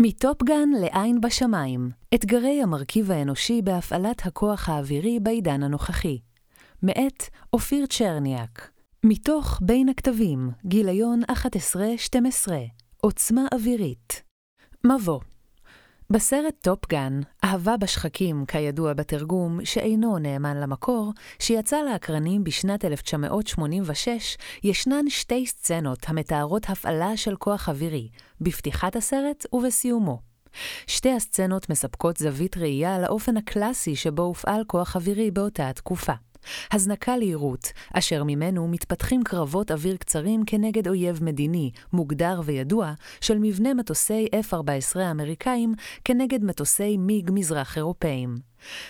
מ Top Gun לעין בשמיים, אתגרי המרכיב האנושי בהפעלת הכוח האווירי בעידן הנוכחי. מאת אופיר צ'רניאק. מתוך בין הקטבים, גיליון 11-12, עוצמה אווירית. מבוא בסרט Top Gun, אהבה בשחקים, כידוע בתרגום, שאינו נאמן למקור, שיצא לאקרנים בשנת 1986, ישנן שתי סצנות המתארות הפעלה של כוח אווירי, בפתיחת הסרט ובסיומו. שתי הסצנות מספקות זווית ראייה לאופן הקלאסי שבו הופעל כוח אווירי באותה התקופה. הזנקה לעירות, אשר ממנו מתפתחים קרבות אוויר קצרים כנגד אויב מדיני, מוגדר וידוע, של מבנה מטוסי F-14 האמריקאים כנגד מטוסי מיג מזרח אירופאים.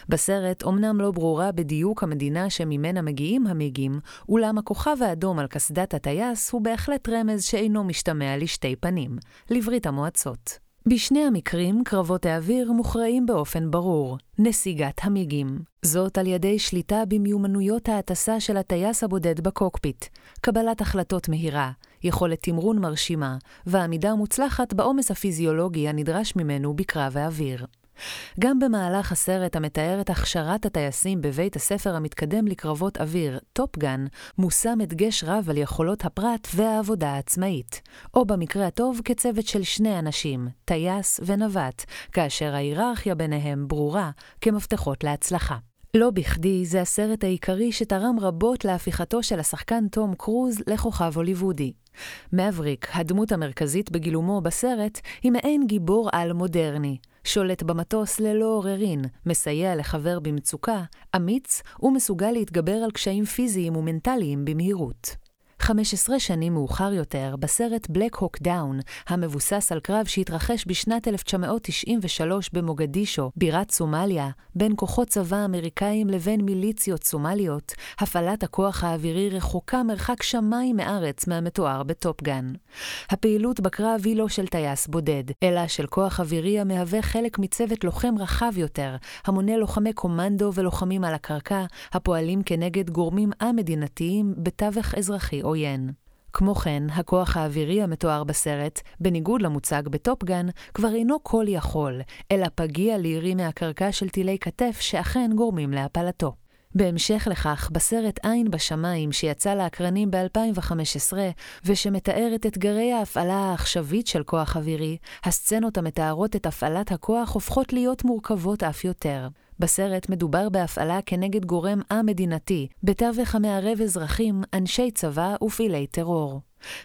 בסרט אומנם לא ברורה בדיוק המדינה שממנה מגיעים המיגים, אולם הכוכב האדום על קסדת הטייס הוא בהחלט רמז שאינו משתמע לשתי פנים, לברית המועצות. בשני המקרים, קרבות האוויר מוכרעים באופן ברור, נסיגת המיגים. זאת על ידי שליטה במיומנויות ההטסה של הטייס הבודד בקוקפיט, קבלת החלטות מהירה, יכולת תמרון מרשימה, ועמידה מוצלחת בעומס הפיזיולוגי הנדרש ממנו בקרב האוויר. גם במהלך הסרט המתאר את הכשרת הטייסים בבית הספר המתקדם לקרבות אוויר, Top Gun, מושם דגש רב על יכולות הפרט והעבודה העצמאית, או במקרה הטוב כצוות של שני אנשים, טייס ונווט, כאשר ההיררכיה ביניהם ברורה כמפתחות להצלחה. לא בכדי זה הסרט העיקרי שתרם רבות להפיכתו של השחקן תום קרוז לכוכב הוליוודי. מבריק, הדמות המרכזית בגילומו בסרט, היא מעין גיבור על מודרני, שולט במטוס ללא עוררין, מסייע לחבר במצוקה, אמיץ ומסוגל להתגבר על קשיים פיזיים ומנטליים במהירות. 15 שנים מאוחר יותר, בסרט Black Hawk Down, המבוסס על קרב שהתרחש בשנת 1993 במוגדישו, בירת סומליה, בין כוחות צבא אמריקאים לבין מיליציות סומליות, הפעלת הכוח האווירי רחוקה מרחק שמיים מארץ מהמתואר ב Top Gun. הפעילות בקרב היא לא של טייס בודד, אלא של כוח אווירי המהווה חלק מצוות לוחם רחב יותר, המונה לוחמי קומנדו ולוחמים על הקרקע, הפועלים כנגד גורמים א-מדינתיים בתווך אזרחי עוין. כמו כן, הכוח האווירי המתואר בסרט, בניגוד למוצג בטופגן, כבר אינו כל יכול, אלא פגיע לירי מהקרקע של טילי כתף שאכן גורמים להפלתו. בהמשך לכך, בסרט עין בשמיים שיצא לאקרנים ב-2015, ושמתאר את אתגרי ההפעלה העכשווית של כוח אווירי, הסצנות המתארות את הפעלת הכוח הופכות להיות מורכבות אף יותר. בסרט מדובר בהפעלה כנגד גורם א-מדינתי, בתווך המערב אזרחים, אנשי צבא ופעילי טרור.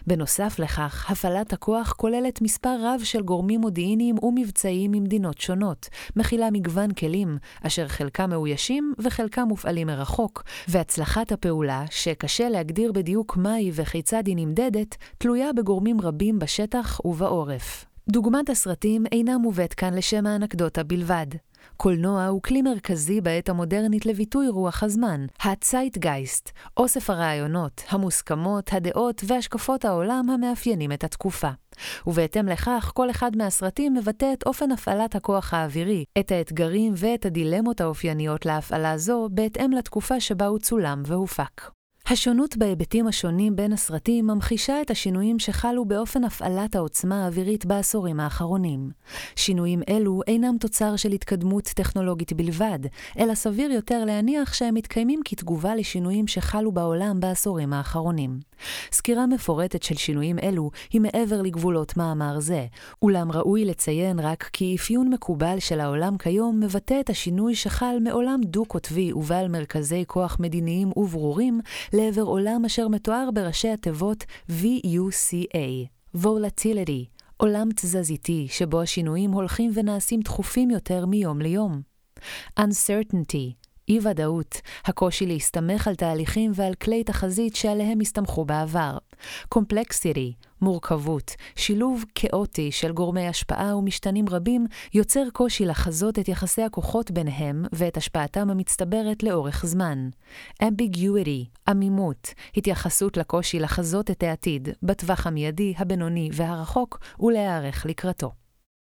בנוסף לכך, הפעלת הכוח כוללת מספר רב של גורמים מודיעיניים ומבצעיים ממדינות שונות, מכילה מגוון כלים, אשר חלקם מאוישים וחלקם מופעלים מרחוק, והצלחת הפעולה, שקשה להגדיר בדיוק מהי וכיצד היא נמדדת, תלויה בגורמים רבים בשטח ובעורף. דוגמת הסרטים אינה מובאת כאן לשם האנקדוטה בלבד. קולנוע הוא כלי מרכזי בעת המודרנית לביטוי רוח הזמן, הצייטגייסט, אוסף הרעיונות, המוסכמות, הדעות והשקפות העולם המאפיינים את התקופה. ובהתאם לכך, כל אחד מהסרטים מבטא את אופן הפעלת הכוח האווירי, את האתגרים ואת הדילמות האופייניות להפעלה זו, בהתאם לתקופה שבה הוא צולם והופק. השונות בהיבטים השונים בין הסרטים ממחישה את השינויים שחלו באופן הפעלת העוצמה האווירית בעשורים האחרונים. שינויים אלו אינם תוצר של התקדמות טכנולוגית בלבד, אלא סביר יותר להניח שהם מתקיימים כתגובה לשינויים שחלו בעולם בעשורים האחרונים. סקירה מפורטת של שינויים אלו היא מעבר לגבולות מאמר זה, אולם ראוי לציין רק כי אפיון מקובל של העולם כיום מבטא את השינוי שחל מעולם דו-קוטבי ובעל מרכזי כוח מדיניים וברורים, לעבר עולם אשר מתואר בראשי התיבות VUCA, Volatility, עולם תזזיתי, שבו השינויים הולכים ונעשים תכופים יותר מיום ליום. Uncertainty, אי-ודאות, הקושי להסתמך על תהליכים ועל כלי תחזית שעליהם הסתמכו בעבר. קומפלקסיטי, מורכבות, שילוב כאוטי של גורמי השפעה ומשתנים רבים, יוצר קושי לחזות את יחסי הכוחות ביניהם ואת השפעתם המצטברת לאורך זמן. ambiguity, עמימות, התייחסות לקושי לחזות את העתיד, בטווח המיידי, הבינוני והרחוק, ולהיערך לקראתו.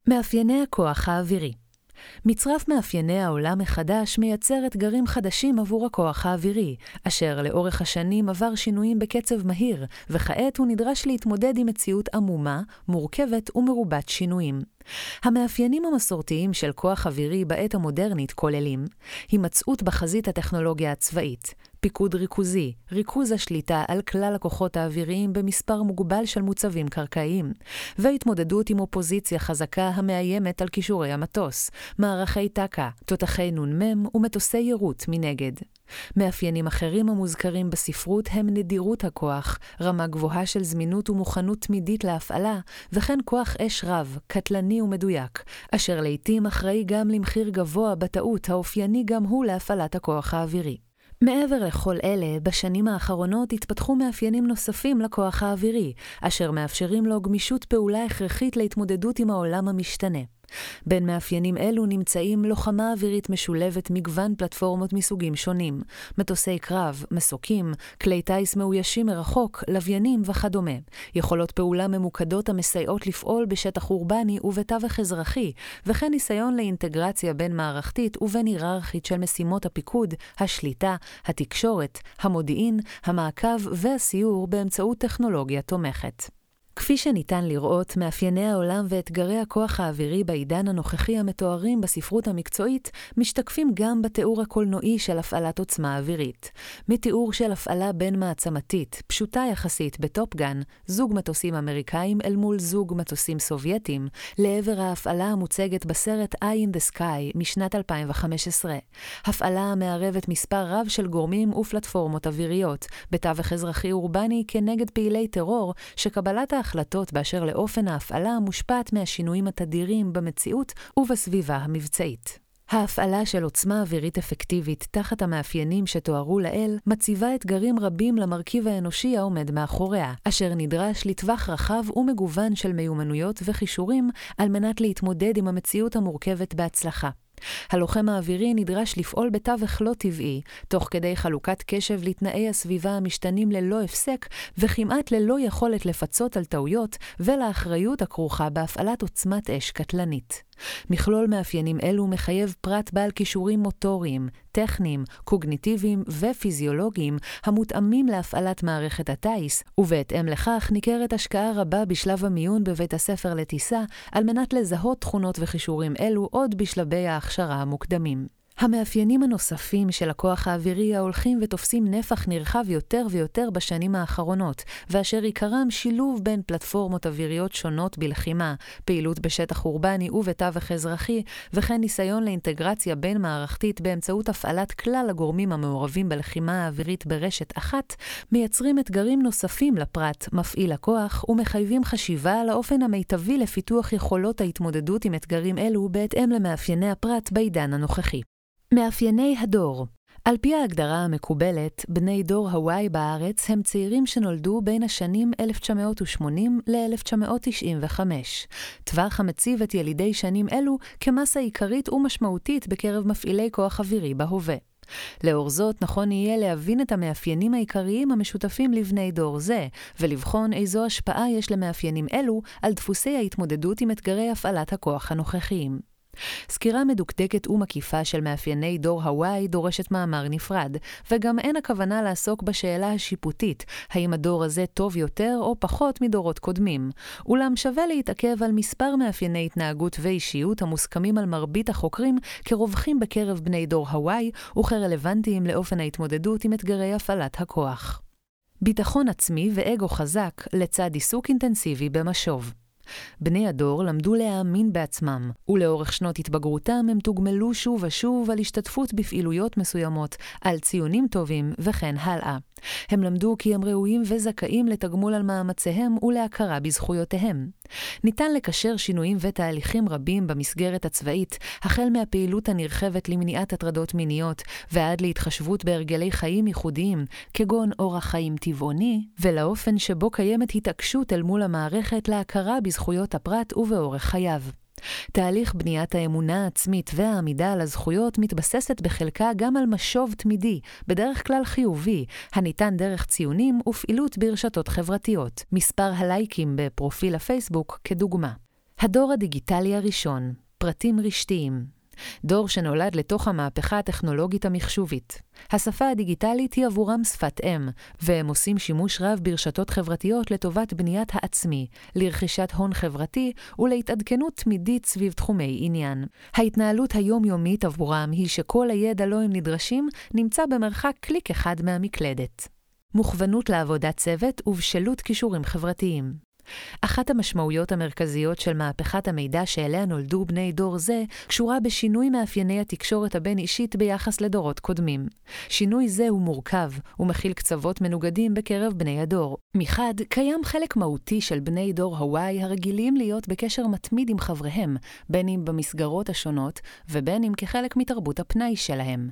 מאפייני הכוח האווירי מצרף מאפייני העולם מחדש מייצר אתגרים חדשים עבור הכוח האווירי, אשר לאורך השנים עבר שינויים בקצב מהיר, וכעת הוא נדרש להתמודד עם מציאות עמומה, מורכבת ומרובת שינויים. המאפיינים המסורתיים של כוח אווירי בעת המודרנית כוללים הימצאות בחזית הטכנולוגיה הצבאית, פיקוד ריכוזי, ריכוז השליטה על כלל הכוחות האוויריים במספר מוגבל של מוצבים קרקעיים, והתמודדות עם אופוזיציה חזקה המאיימת על כישורי המטוס, מערכי טק"א, תותחי נ"מ ומטוסי יירוט מנגד. מאפיינים אחרים המוזכרים בספרות הם נדירות הכוח, רמה גבוהה של זמינות ומוכנות תמידית להפעלה, וכן כוח אש רב, קטלני ומדויק, אשר לעתים אחראי גם למחיר גבוה בטעות האופייני גם הוא להפעלת הכוח האווירי. מעבר לכל אלה, בשנים האחרונות התפתחו מאפיינים נוספים לכוח האווירי, אשר מאפשרים לו גמישות פעולה הכרחית להתמודדות עם העולם המשתנה. בין מאפיינים אלו נמצאים לוחמה אווירית משולבת מגוון פלטפורמות מסוגים שונים, מטוסי קרב, מסוקים, כלי טיס מאוישים מרחוק, לוויינים וכדומה, יכולות פעולה ממוקדות המסייעות לפעול בשטח אורבני ובתווך אזרחי, וכן ניסיון לאינטגרציה בין מערכתית ובין היררכית של משימות הפיקוד, השליטה, התקשורת, המודיעין, המעקב והסיור באמצעות טכנולוגיה תומכת. כפי שניתן לראות, מאפייני העולם ואתגרי הכוח האווירי בעידן הנוכחי המתוארים בספרות המקצועית, משתקפים גם בתיאור הקולנועי של הפעלת עוצמה אווירית. מתיאור של הפעלה בין-מעצמתית, פשוטה יחסית בטופגן, זוג מטוסים אמריקאים אל מול זוג מטוסים סובייטים, לעבר ההפעלה המוצגת בסרט Eye in the Sky משנת 2015. הפעלה המערבת מספר רב של גורמים ופלטפורמות אוויריות, בתווך אזרחי אורבני כנגד פעילי טרור, שקבלת ההחלטות באשר לאופן ההפעלה מושפעת מהשינויים התדירים במציאות ובסביבה המבצעית. ההפעלה של עוצמה אווירית אפקטיבית תחת המאפיינים שתוארו לעיל, מציבה אתגרים רבים למרכיב האנושי העומד מאחוריה, אשר נדרש לטווח רחב ומגוון של מיומנויות וכישורים על מנת להתמודד עם המציאות המורכבת בהצלחה. הלוחם האווירי נדרש לפעול בתווך לא טבעי, תוך כדי חלוקת קשב לתנאי הסביבה המשתנים ללא הפסק, וכמעט ללא יכולת לפצות על טעויות ולאחריות הכרוכה בהפעלת עוצמת אש קטלנית. מכלול מאפיינים אלו מחייב פרט בעל כישורים מוטוריים, טכניים, קוגניטיביים ופיזיולוגיים המותאמים להפעלת מערכת הטיס, ובהתאם לכך ניכרת השקעה רבה בשלב המיון בבית הספר לטיסה, על מנת לזהות תכונות וכישורים אלו עוד בשלבי ההכשרה המוקדמים. המאפיינים הנוספים של הכוח האווירי ההולכים ותופסים נפח נרחב יותר ויותר בשנים האחרונות, ואשר עיקרם שילוב בין פלטפורמות אוויריות שונות בלחימה, פעילות בשטח אורבני ובתווך אזרחי, וכן ניסיון לאינטגרציה בין-מערכתית באמצעות הפעלת כלל הגורמים המעורבים בלחימה האווירית ברשת אחת, מייצרים אתגרים נוספים לפרט, מפעיל הכוח, ומחייבים חשיבה על האופן המיטבי לפיתוח יכולות ההתמודדות עם אתגרים אלו בהתאם למאפייני הפרט בעידן הנוכחי. מאפייני הדור על פי ההגדרה המקובלת, בני דור הוואי בארץ הם צעירים שנולדו בין השנים 1980 ל-1995, טווח המציב את ילידי שנים אלו כמסה עיקרית ומשמעותית בקרב מפעילי כוח אווירי בהווה. לאור זאת, נכון יהיה להבין את המאפיינים העיקריים המשותפים לבני דור זה, ולבחון איזו השפעה יש למאפיינים אלו על דפוסי ההתמודדות עם אתגרי הפעלת הכוח הנוכחיים. סקירה מדוקדקת ומקיפה של מאפייני דור הוואי דורשת מאמר נפרד, וגם אין הכוונה לעסוק בשאלה השיפוטית, האם הדור הזה טוב יותר או פחות מדורות קודמים. אולם שווה להתעכב על מספר מאפייני התנהגות ואישיות המוסכמים על מרבית החוקרים כרווחים בקרב בני דור הוואי וכרלוונטיים לאופן ההתמודדות עם אתגרי הפעלת הכוח. ביטחון עצמי ואגו חזק לצד עיסוק אינטנסיבי במשוב. בני הדור למדו להאמין בעצמם, ולאורך שנות התבגרותם הם תוגמלו שוב ושוב על השתתפות בפעילויות מסוימות, על ציונים טובים וכן הלאה. הם למדו כי הם ראויים וזכאים לתגמול על מאמציהם ולהכרה בזכויותיהם. ניתן לקשר שינויים ותהליכים רבים במסגרת הצבאית, החל מהפעילות הנרחבת למניעת הטרדות מיניות, ועד להתחשבות בהרגלי חיים ייחודיים, כגון אורח חיים טבעוני, ולאופן שבו קיימת התעקשות אל מול המערכת להכרה בזכויות הפרט ובאורך חייו. תהליך בניית האמונה העצמית והעמידה על הזכויות מתבססת בחלקה גם על משוב תמידי, בדרך כלל חיובי, הניתן דרך ציונים ופעילות ברשתות חברתיות. מספר הלייקים בפרופיל הפייסבוק כדוגמה. הדור הדיגיטלי הראשון, פרטים רשתיים, דור שנולד לתוך המהפכה הטכנולוגית המחשובית. השפה הדיגיטלית היא עבורם שפת אם, והם עושים שימוש רב ברשתות חברתיות לטובת בניית העצמי, לרכישת הון חברתי ולהתעדכנות תמידית סביב תחומי עניין. ההתנהלות היומיומית עבורם היא שכל הידע לו הם נדרשים נמצא במרחק קליק אחד מהמקלדת. מוכוונות לעבודת צוות ובשלות כישורים חברתיים. אחת המשמעויות המרכזיות של מהפכת המידע שאליה נולדו בני דור זה, קשורה בשינוי מאפייני התקשורת הבין-אישית ביחס לדורות קודמים. שינוי זה הוא מורכב, ומכיל קצוות מנוגדים בקרב בני הדור. מחד, קיים חלק מהותי של בני דור הוואי הרגילים להיות בקשר מתמיד עם חבריהם, בין אם במסגרות השונות, ובין אם כחלק מתרבות הפנאי שלהם.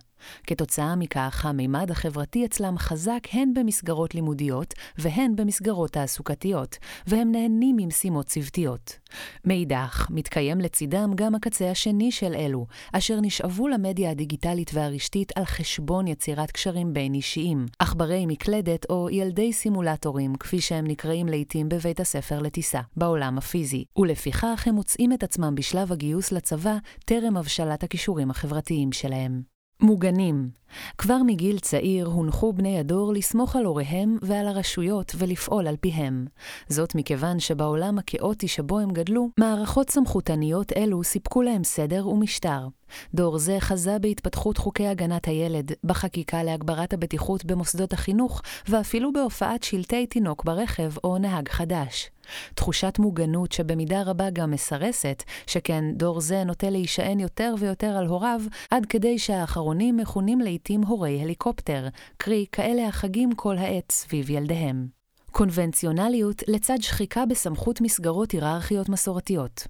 כתוצאה מכך, המימד החברתי אצלם חזק הן במסגרות לימודיות והן במסגרות תעסוקתיות, והם נהנים ממשימות צוותיות. מאידך, מתקיים לצידם גם הקצה השני של אלו, אשר נשאבו למדיה הדיגיטלית והרשתית על חשבון יצירת קשרים בין-אישיים, עכברי מקלדת או ילדי סימולטורים, כפי שהם נקראים לעתים בבית הספר לטיסה, בעולם הפיזי, ולפיכך הם מוצאים את עצמם בשלב הגיוס לצבא טרם הבשלת הכישורים החברתיים שלהם. מוגנים. כבר מגיל צעיר הונחו בני הדור לסמוך על הוריהם ועל הרשויות ולפעול על פיהם. זאת מכיוון שבעולם הכאוטי שבו הם גדלו, מערכות סמכותניות אלו סיפקו להם סדר ומשטר. דור זה חזה בהתפתחות חוקי הגנת הילד, בחקיקה להגברת הבטיחות במוסדות החינוך, ואפילו בהופעת שלטי תינוק ברכב או נהג חדש. תחושת מוגנות שבמידה רבה גם מסרסת, שכן דור זה נוטה להישען יותר ויותר על הוריו, עד כדי שהאחרונים מכונים לעתים הורי הליקופטר, קרי כאלה החגים כל העת סביב ילדיהם. קונבנציונליות לצד שחיקה בסמכות מסגרות היררכיות מסורתיות.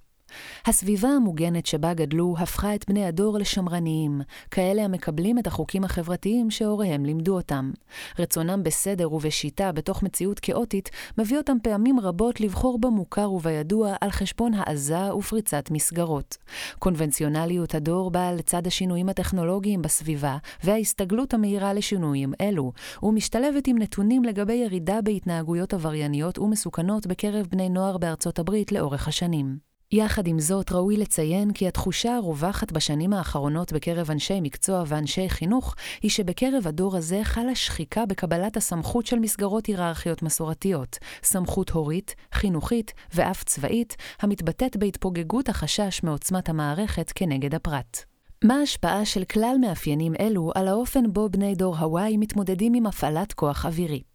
הסביבה המוגנת שבה גדלו הפכה את בני הדור לשמרניים, כאלה המקבלים את החוקים החברתיים שהוריהם לימדו אותם. רצונם בסדר ובשיטה בתוך מציאות כאוטית מביא אותם פעמים רבות לבחור במוכר ובידוע על חשבון העזה ופריצת מסגרות. קונבנציונליות הדור באה לצד השינויים הטכנולוגיים בסביבה וההסתגלות המהירה לשינויים אלו, ומשתלבת עם נתונים לגבי ירידה בהתנהגויות עברייניות ומסוכנות בקרב בני נוער בארצות הברית לאורך השנים. יחד עם זאת, ראוי לציין כי התחושה הרווחת בשנים האחרונות בקרב אנשי מקצוע ואנשי חינוך, היא שבקרב הדור הזה חלה שחיקה בקבלת הסמכות של מסגרות היררכיות מסורתיות, סמכות הורית, חינוכית ואף צבאית, המתבטאת בהתפוגגות החשש מעוצמת המערכת כנגד הפרט. מה ההשפעה של כלל מאפיינים אלו על האופן בו בני דור הוואי מתמודדים עם הפעלת כוח אווירי?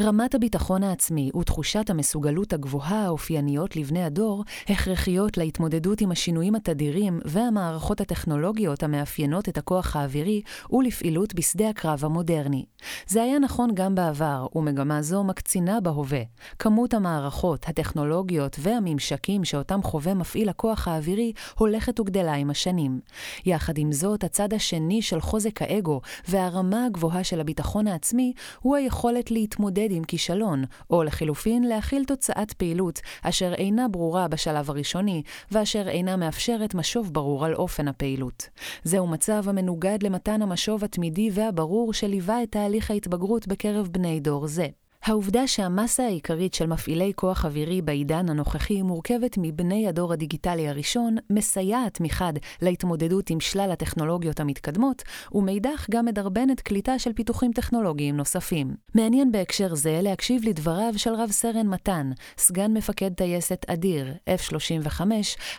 רמת הביטחון העצמי ותחושת המסוגלות הגבוהה האופייניות לבני הדור הכרחיות להתמודדות עם השינויים התדירים והמערכות הטכנולוגיות המאפיינות את הכוח האווירי ולפעילות בשדה הקרב המודרני. זה היה נכון גם בעבר, ומגמה זו מקצינה בהווה. כמות המערכות, הטכנולוגיות והממשקים שאותם חווה מפעיל הכוח האווירי הולכת וגדלה עם השנים. יחד עם זאת, הצד השני של חוזק האגו והרמה הגבוהה של הביטחון העצמי הוא היכולת להתמודד עם כישלון, או לחילופין להכיל תוצאת פעילות אשר אינה ברורה בשלב הראשוני, ואשר אינה מאפשרת משוב ברור על אופן הפעילות. זהו מצב המנוגד למתן המשוב התמידי והברור שליווה את תהליך ההתבגרות בקרב בני דור זה. העובדה שהמסה העיקרית של מפעילי כוח אווירי בעידן הנוכחי מורכבת מבני הדור הדיגיטלי הראשון, מסייעת מחד להתמודדות עם שלל הטכנולוגיות המתקדמות, ומאידך גם מדרבנת קליטה של פיתוחים טכנולוגיים נוספים. מעניין בהקשר זה להקשיב לדבריו של רב סרן מתן, סגן מפקד טייסת אדיר, F-35,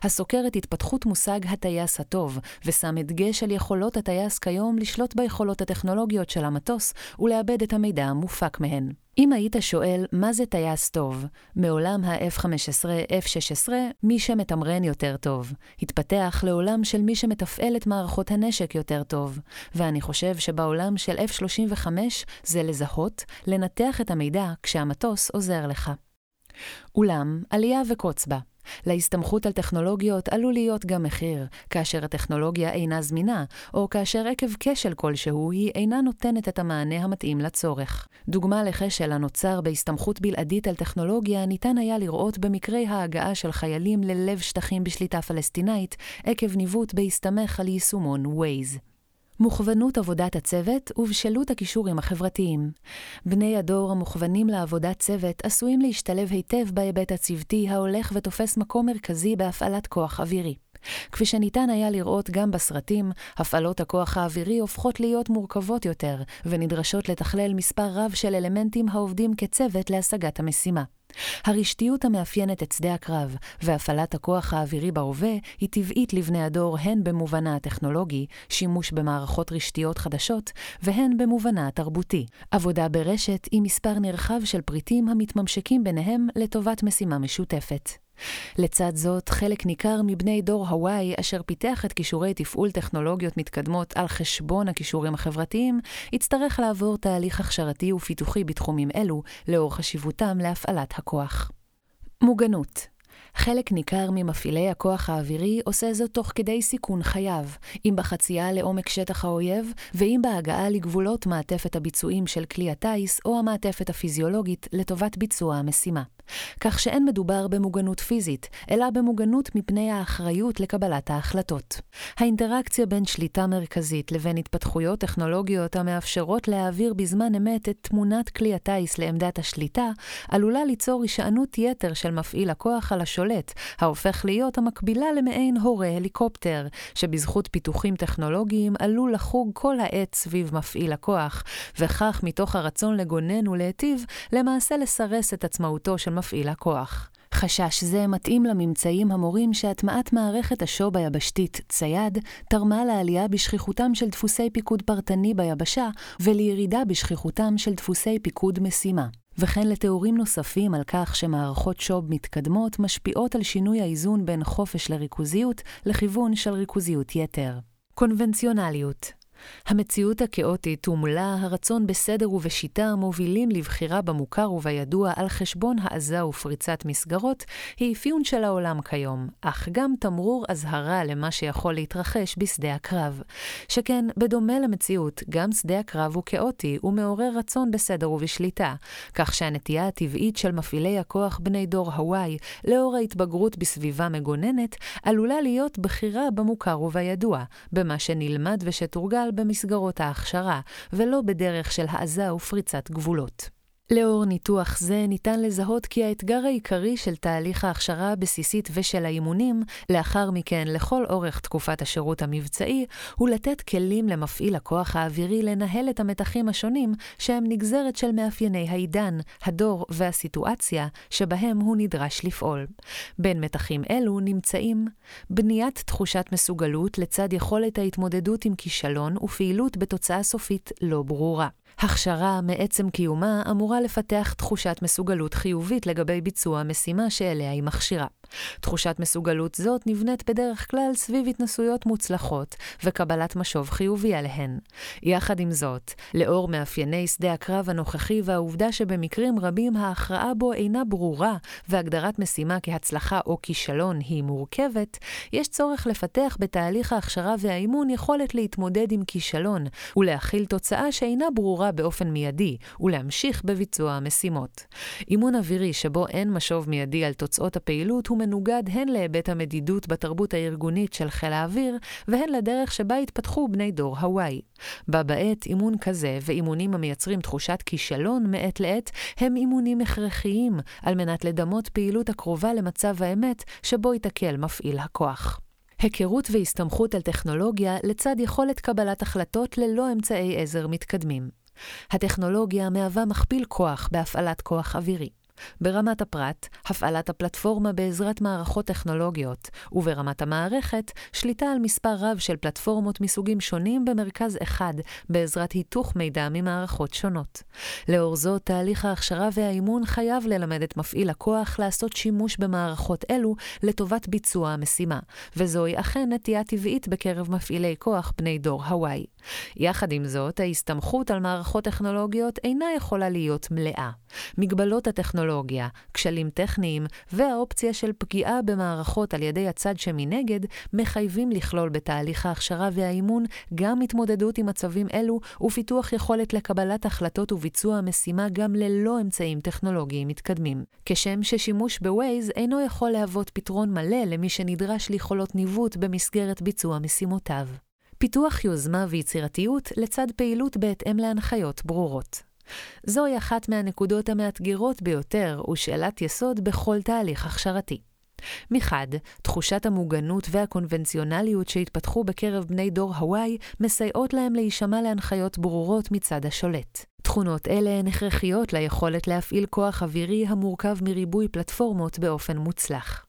הסוקר את התפתחות מושג הטייס הטוב, ושם הדגש על יכולות הטייס כיום לשלוט ביכולות הטכנולוגיות של המטוס ולאבד את המידע המופק מהן. אם היית שואל מה זה טייס טוב, מעולם ה-F-15, F-16, מי שמתמרן יותר טוב. התפתח לעולם של מי שמתפעל את מערכות הנשק יותר טוב. ואני חושב שבעולם של F-35 זה לזהות, לנתח את המידע כשהמטוס עוזר לך. אולם, עלייה וקוץ בה. להסתמכות על טכנולוגיות עלול להיות גם מחיר, כאשר הטכנולוגיה אינה זמינה, או כאשר עקב כשל כלשהו היא אינה נותנת את המענה המתאים לצורך. דוגמה לכשל הנוצר בהסתמכות בלעדית על טכנולוגיה ניתן היה לראות במקרי ההגעה של חיילים ללב שטחים בשליטה פלסטינאית, עקב ניווט בהסתמך על יישומון Waze. מוכוונות עבודת הצוות ובשלות הכישורים החברתיים. בני הדור המוכוונים לעבודת צוות עשויים להשתלב היטב בהיבט הצוותי ההולך ותופס מקום מרכזי בהפעלת כוח אווירי. כפי שניתן היה לראות גם בסרטים, הפעלות הכוח האווירי הופכות להיות מורכבות יותר, ונדרשות לתכלל מספר רב של אלמנטים העובדים כצוות להשגת המשימה. הרשתיות המאפיינת את שדה הקרב והפעלת הכוח האווירי בהווה היא טבעית לבני הדור הן במובנה הטכנולוגי, שימוש במערכות רשתיות חדשות, והן במובנה התרבותי. עבודה ברשת היא מספר נרחב של פריטים המתממשקים ביניהם לטובת משימה משותפת. לצד זאת, חלק ניכר מבני דור הוואי, אשר פיתח את כישורי תפעול טכנולוגיות מתקדמות על חשבון הכישורים החברתיים, יצטרך לעבור תהליך הכשרתי ופיתוחי בתחומים אלו, לאור חשיבותם להפעלת הכוח. מוגנות חלק ניכר ממפעילי הכוח האווירי עושה זאת תוך כדי סיכון חייו, אם בחצייה לעומק שטח האויב, ואם בהגעה לגבולות מעטפת הביצועים של כלי הטיס או המעטפת הפיזיולוגית לטובת ביצוע המשימה. כך שאין מדובר במוגנות פיזית, אלא במוגנות מפני האחריות לקבלת ההחלטות. האינטראקציה בין שליטה מרכזית לבין התפתחויות טכנולוגיות המאפשרות להעביר בזמן אמת את תמונת כלי הטיס לעמדת השליטה, עלולה ליצור הישענות יתר של מפעיל הכוח על השולט, ההופך להיות המקבילה למעין הורה הליקופטר, שבזכות פיתוחים טכנולוגיים עלול לחוג כל העת סביב מפעיל הכוח, וכך מתוך הרצון לגונן ולהיטיב, למעשה לסרס את עצמאותו של מפעיל הכוח. חשש זה מתאים לממצאים המורים שהטמעת מערכת השוב היבשתית צייד תרמה לעלייה בשכיחותם של דפוסי פיקוד פרטני ביבשה ולירידה בשכיחותם של דפוסי פיקוד משימה. וכן לתיאורים נוספים על כך שמערכות שוב מתקדמות משפיעות על שינוי האיזון בין חופש לריכוזיות לכיוון של ריכוזיות יתר. קונבנציונליות המציאות הכאוטית ומולה הרצון בסדר ובשיטה מובילים לבחירה במוכר ובידוע על חשבון העזה ופריצת מסגרות, היא אפיון של העולם כיום, אך גם תמרור אזהרה למה שיכול להתרחש בשדה הקרב. שכן, בדומה למציאות, גם שדה הקרב הוא כאוטי ומעורר רצון בסדר ובשליטה, כך שהנטייה הטבעית של מפעילי הכוח בני דור הוואי, לאור ההתבגרות בסביבה מגוננת, עלולה להיות בחירה במוכר ובידוע, במה שנלמד ושתורגל במסגרות ההכשרה, ולא בדרך של העזה ופריצת גבולות. לאור ניתוח זה ניתן לזהות כי האתגר העיקרי של תהליך ההכשרה הבסיסית ושל האימונים, לאחר מכן לכל אורך תקופת השירות המבצעי, הוא לתת כלים למפעיל הכוח האווירי לנהל את המתחים השונים שהם נגזרת של מאפייני העידן, הדור והסיטואציה שבהם הוא נדרש לפעול. בין מתחים אלו נמצאים בניית תחושת מסוגלות לצד יכולת ההתמודדות עם כישלון ופעילות בתוצאה סופית לא ברורה. הכשרה מעצם קיומה אמורה לפתח תחושת מסוגלות חיובית לגבי ביצוע המשימה שאליה היא מכשירה. תחושת מסוגלות זאת נבנית בדרך כלל סביב התנסויות מוצלחות וקבלת משוב חיובי עליהן. יחד עם זאת, לאור מאפייני שדה הקרב הנוכחי והעובדה שבמקרים רבים ההכרעה בו אינה ברורה והגדרת משימה כהצלחה או כישלון היא מורכבת, יש צורך לפתח בתהליך ההכשרה והאימון יכולת להתמודד עם כישלון ולהכיל תוצאה שאינה ברורה באופן מיידי ולהמשיך בביצוע המשימות. אימון אווירי שבו אין משוב מיידי על תוצאות הפעילות הוא מנוגד הן להיבט המדידות בתרבות הארגונית של חיל האוויר, והן לדרך שבה התפתחו בני דור הוואי. בה בעת, אימון כזה ואימונים המייצרים תחושת כישלון מעת לעת, הם אימונים הכרחיים על מנת לדמות פעילות הקרובה למצב האמת שבו ייתקל מפעיל הכוח. היכרות והסתמכות על טכנולוגיה לצד יכולת קבלת החלטות ללא אמצעי עזר מתקדמים. הטכנולוגיה מהווה מכפיל כוח בהפעלת כוח אווירי. ברמת הפרט, הפעלת הפלטפורמה בעזרת מערכות טכנולוגיות, וברמת המערכת, שליטה על מספר רב של פלטפורמות מסוגים שונים במרכז אחד, בעזרת היתוך מידע ממערכות שונות. לאור זאת, תהליך ההכשרה והאימון חייב ללמד את מפעיל הכוח לעשות שימוש במערכות אלו לטובת ביצוע המשימה, וזוהי אכן נטייה טבעית בקרב מפעילי כוח בני דור הוואי. יחד עם זאת, ההסתמכות על מערכות טכנולוגיות אינה יכולה להיות מלאה. מגבלות הטכנולוגיה, כשלים טכניים והאופציה של פגיעה במערכות על ידי הצד שמנגד, מחייבים לכלול בתהליך ההכשרה והאימון גם התמודדות עם מצבים אלו ופיתוח יכולת לקבלת החלטות וביצוע המשימה גם ללא אמצעים טכנולוגיים מתקדמים. כשם ששימוש בווייז אינו יכול להוות פתרון מלא למי שנדרש ליכולות ניווט במסגרת ביצוע משימותיו. פיתוח יוזמה ויצירתיות לצד פעילות בהתאם להנחיות ברורות. זוהי אחת מהנקודות המאתגרות ביותר ושאלת יסוד בכל תהליך הכשרתי. מחד, תחושת המוגנות והקונבנציונליות שהתפתחו בקרב בני דור הוואי מסייעות להם להישמע להנחיות ברורות מצד השולט. תכונות אלה הן הכרחיות ליכולת להפעיל כוח אווירי המורכב מריבוי פלטפורמות באופן מוצלח.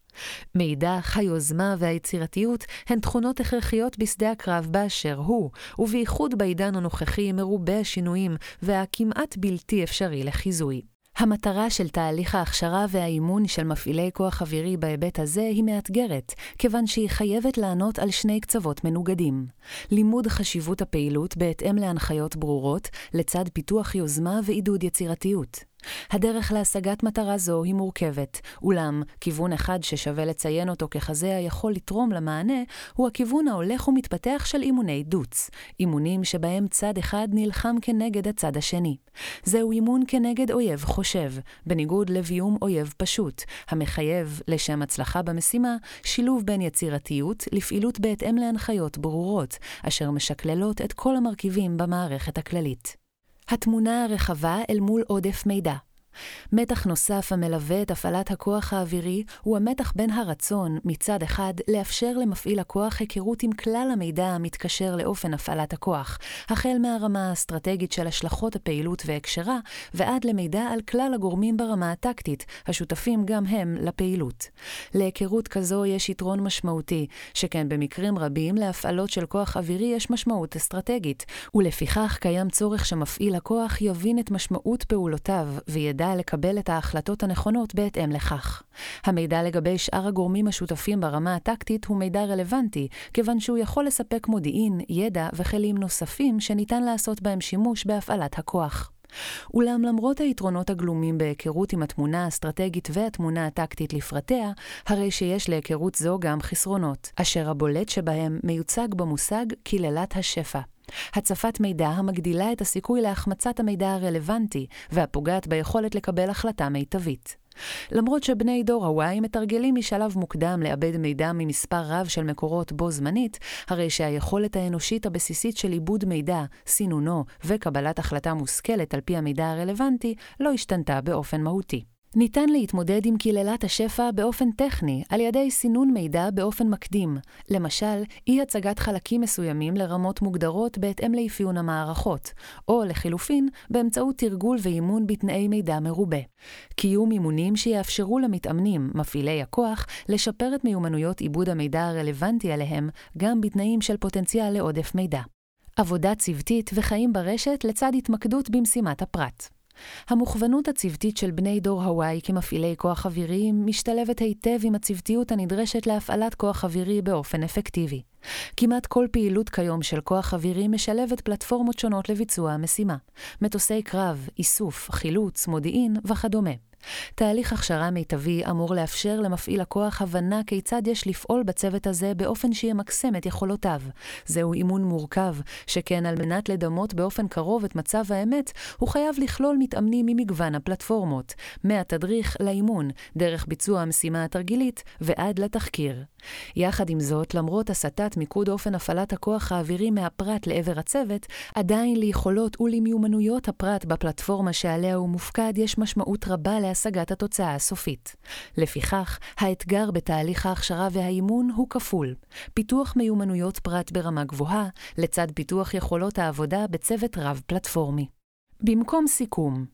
מאידך, היוזמה והיצירתיות הן תכונות הכרחיות בשדה הקרב באשר הוא, ובייחוד בעידן הנוכחי מרובה השינויים והכמעט בלתי אפשרי לחיזוי. המטרה של תהליך ההכשרה והאימון של מפעילי כוח אווירי בהיבט הזה היא מאתגרת, כיוון שהיא חייבת לענות על שני קצוות מנוגדים. לימוד חשיבות הפעילות בהתאם להנחיות ברורות, לצד פיתוח יוזמה ועידוד יצירתיות. הדרך להשגת מטרה זו היא מורכבת, אולם כיוון אחד ששווה לציין אותו ככזה היכול לתרום למענה, הוא הכיוון ההולך ומתפתח של אימוני דוץ, אימונים שבהם צד אחד נלחם כנגד הצד השני. זהו אימון כנגד אויב חושב, בניגוד לביום אויב פשוט, המחייב, לשם הצלחה במשימה, שילוב בין יצירתיות לפעילות בהתאם להנחיות ברורות, אשר משקללות את כל המרכיבים במערכת הכללית. התמונה הרחבה אל מול עודף מידע. מתח נוסף המלווה את הפעלת הכוח האווירי הוא המתח בין הרצון, מצד אחד, לאפשר למפעיל הכוח היכרות עם כלל המידע המתקשר לאופן הפעלת הכוח, החל מהרמה האסטרטגית של השלכות הפעילות והקשרה, ועד למידע על כלל הגורמים ברמה הטקטית, השותפים גם הם לפעילות. להיכרות כזו יש יתרון משמעותי, שכן במקרים רבים להפעלות של כוח אווירי יש משמעות אסטרטגית, ולפיכך קיים צורך שמפעיל הכוח יבין את משמעות פעולותיו וידע ידע לקבל את ההחלטות הנכונות בהתאם לכך. המידע לגבי שאר הגורמים השותפים ברמה הטקטית הוא מידע רלוונטי, כיוון שהוא יכול לספק מודיעין, ידע וכלים נוספים שניתן לעשות בהם שימוש בהפעלת הכוח. אולם למרות היתרונות הגלומים בהיכרות עם התמונה האסטרטגית והתמונה הטקטית לפרטיה, הרי שיש להיכרות זו גם חסרונות, אשר הבולט שבהם מיוצג במושג קללת השפע. הצפת מידע המגדילה את הסיכוי להחמצת המידע הרלוונטי, והפוגעת ביכולת לקבל החלטה מיטבית. למרות שבני דור הוואי מתרגלים משלב מוקדם לאבד מידע ממספר רב של מקורות בו זמנית, הרי שהיכולת האנושית הבסיסית של עיבוד מידע, סינונו וקבלת החלטה מושכלת על פי המידע הרלוונטי לא השתנתה באופן מהותי. ניתן להתמודד עם קללת השפע באופן טכני, על ידי סינון מידע באופן מקדים, למשל, אי הצגת חלקים מסוימים לרמות מוגדרות בהתאם לאפיון המערכות, או לחילופין, באמצעות תרגול ואימון בתנאי מידע מרובה. קיום אימונים שיאפשרו למתאמנים, מפעילי הכוח, לשפר את מיומנויות עיבוד המידע הרלוונטי עליהם, גם בתנאים של פוטנציאל לעודף מידע. עבודה צוותית וחיים ברשת לצד התמקדות במשימת הפרט. המוכוונות הצוותית של בני דור הוואי כמפעילי כוח אווירי משתלבת היטב עם הצוותיות הנדרשת להפעלת כוח אווירי באופן אפקטיבי. כמעט כל פעילות כיום של כוח אווירי משלבת פלטפורמות שונות לביצוע המשימה. מטוסי קרב, איסוף, חילוץ, מודיעין וכדומה. תהליך הכשרה מיטבי אמור לאפשר למפעיל הכוח הבנה כיצד יש לפעול בצוות הזה באופן שימקסם את יכולותיו. זהו אימון מורכב, שכן על מנת לדמות באופן קרוב את מצב האמת, הוא חייב לכלול מתאמנים ממגוון הפלטפורמות, מהתדריך לאימון, דרך ביצוע המשימה התרגילית ועד לתחקיר. יחד עם זאת, למרות הסטת מיקוד אופן הפעלת הכוח האווירי מהפרט לעבר הצוות, עדיין ליכולות ולמיומנויות הפרט בפלטפורמה שעליה הוא מופקד יש משמעות רבה להשגת התוצאה הסופית. לפיכך, האתגר בתהליך ההכשרה והאימון הוא כפול. פיתוח מיומנויות פרט ברמה גבוהה, לצד פיתוח יכולות העבודה בצוות רב-פלטפורמי. במקום סיכום,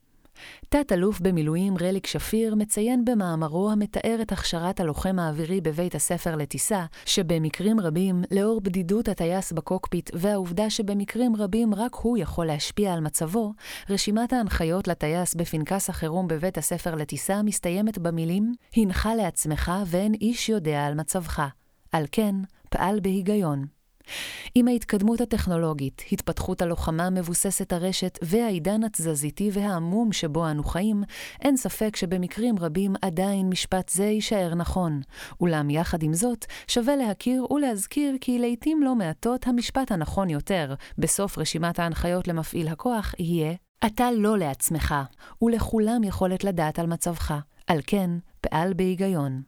תת-אלוף במילואים רליק שפיר מציין במאמרו המתאר את הכשרת הלוחם האווירי בבית הספר לטיסה, שבמקרים רבים, לאור בדידות הטייס בקוקפיט והעובדה שבמקרים רבים רק הוא יכול להשפיע על מצבו, רשימת ההנחיות לטייס בפנקס החירום בבית הספר לטיסה מסתיימת במילים "הנך לעצמך ואין איש יודע על מצבך". על כן, פעל בהיגיון. עם ההתקדמות הטכנולוגית, התפתחות הלוחמה מבוססת הרשת והעידן התזזיתי והעמום שבו אנו חיים, אין ספק שבמקרים רבים עדיין משפט זה יישאר נכון. אולם יחד עם זאת, שווה להכיר ולהזכיר כי לעתים לא מעטות המשפט הנכון יותר, בסוף רשימת ההנחיות למפעיל הכוח, יהיה אתה לא לעצמך, ולכולם יכולת לדעת על מצבך. על כן, פעל בהיגיון.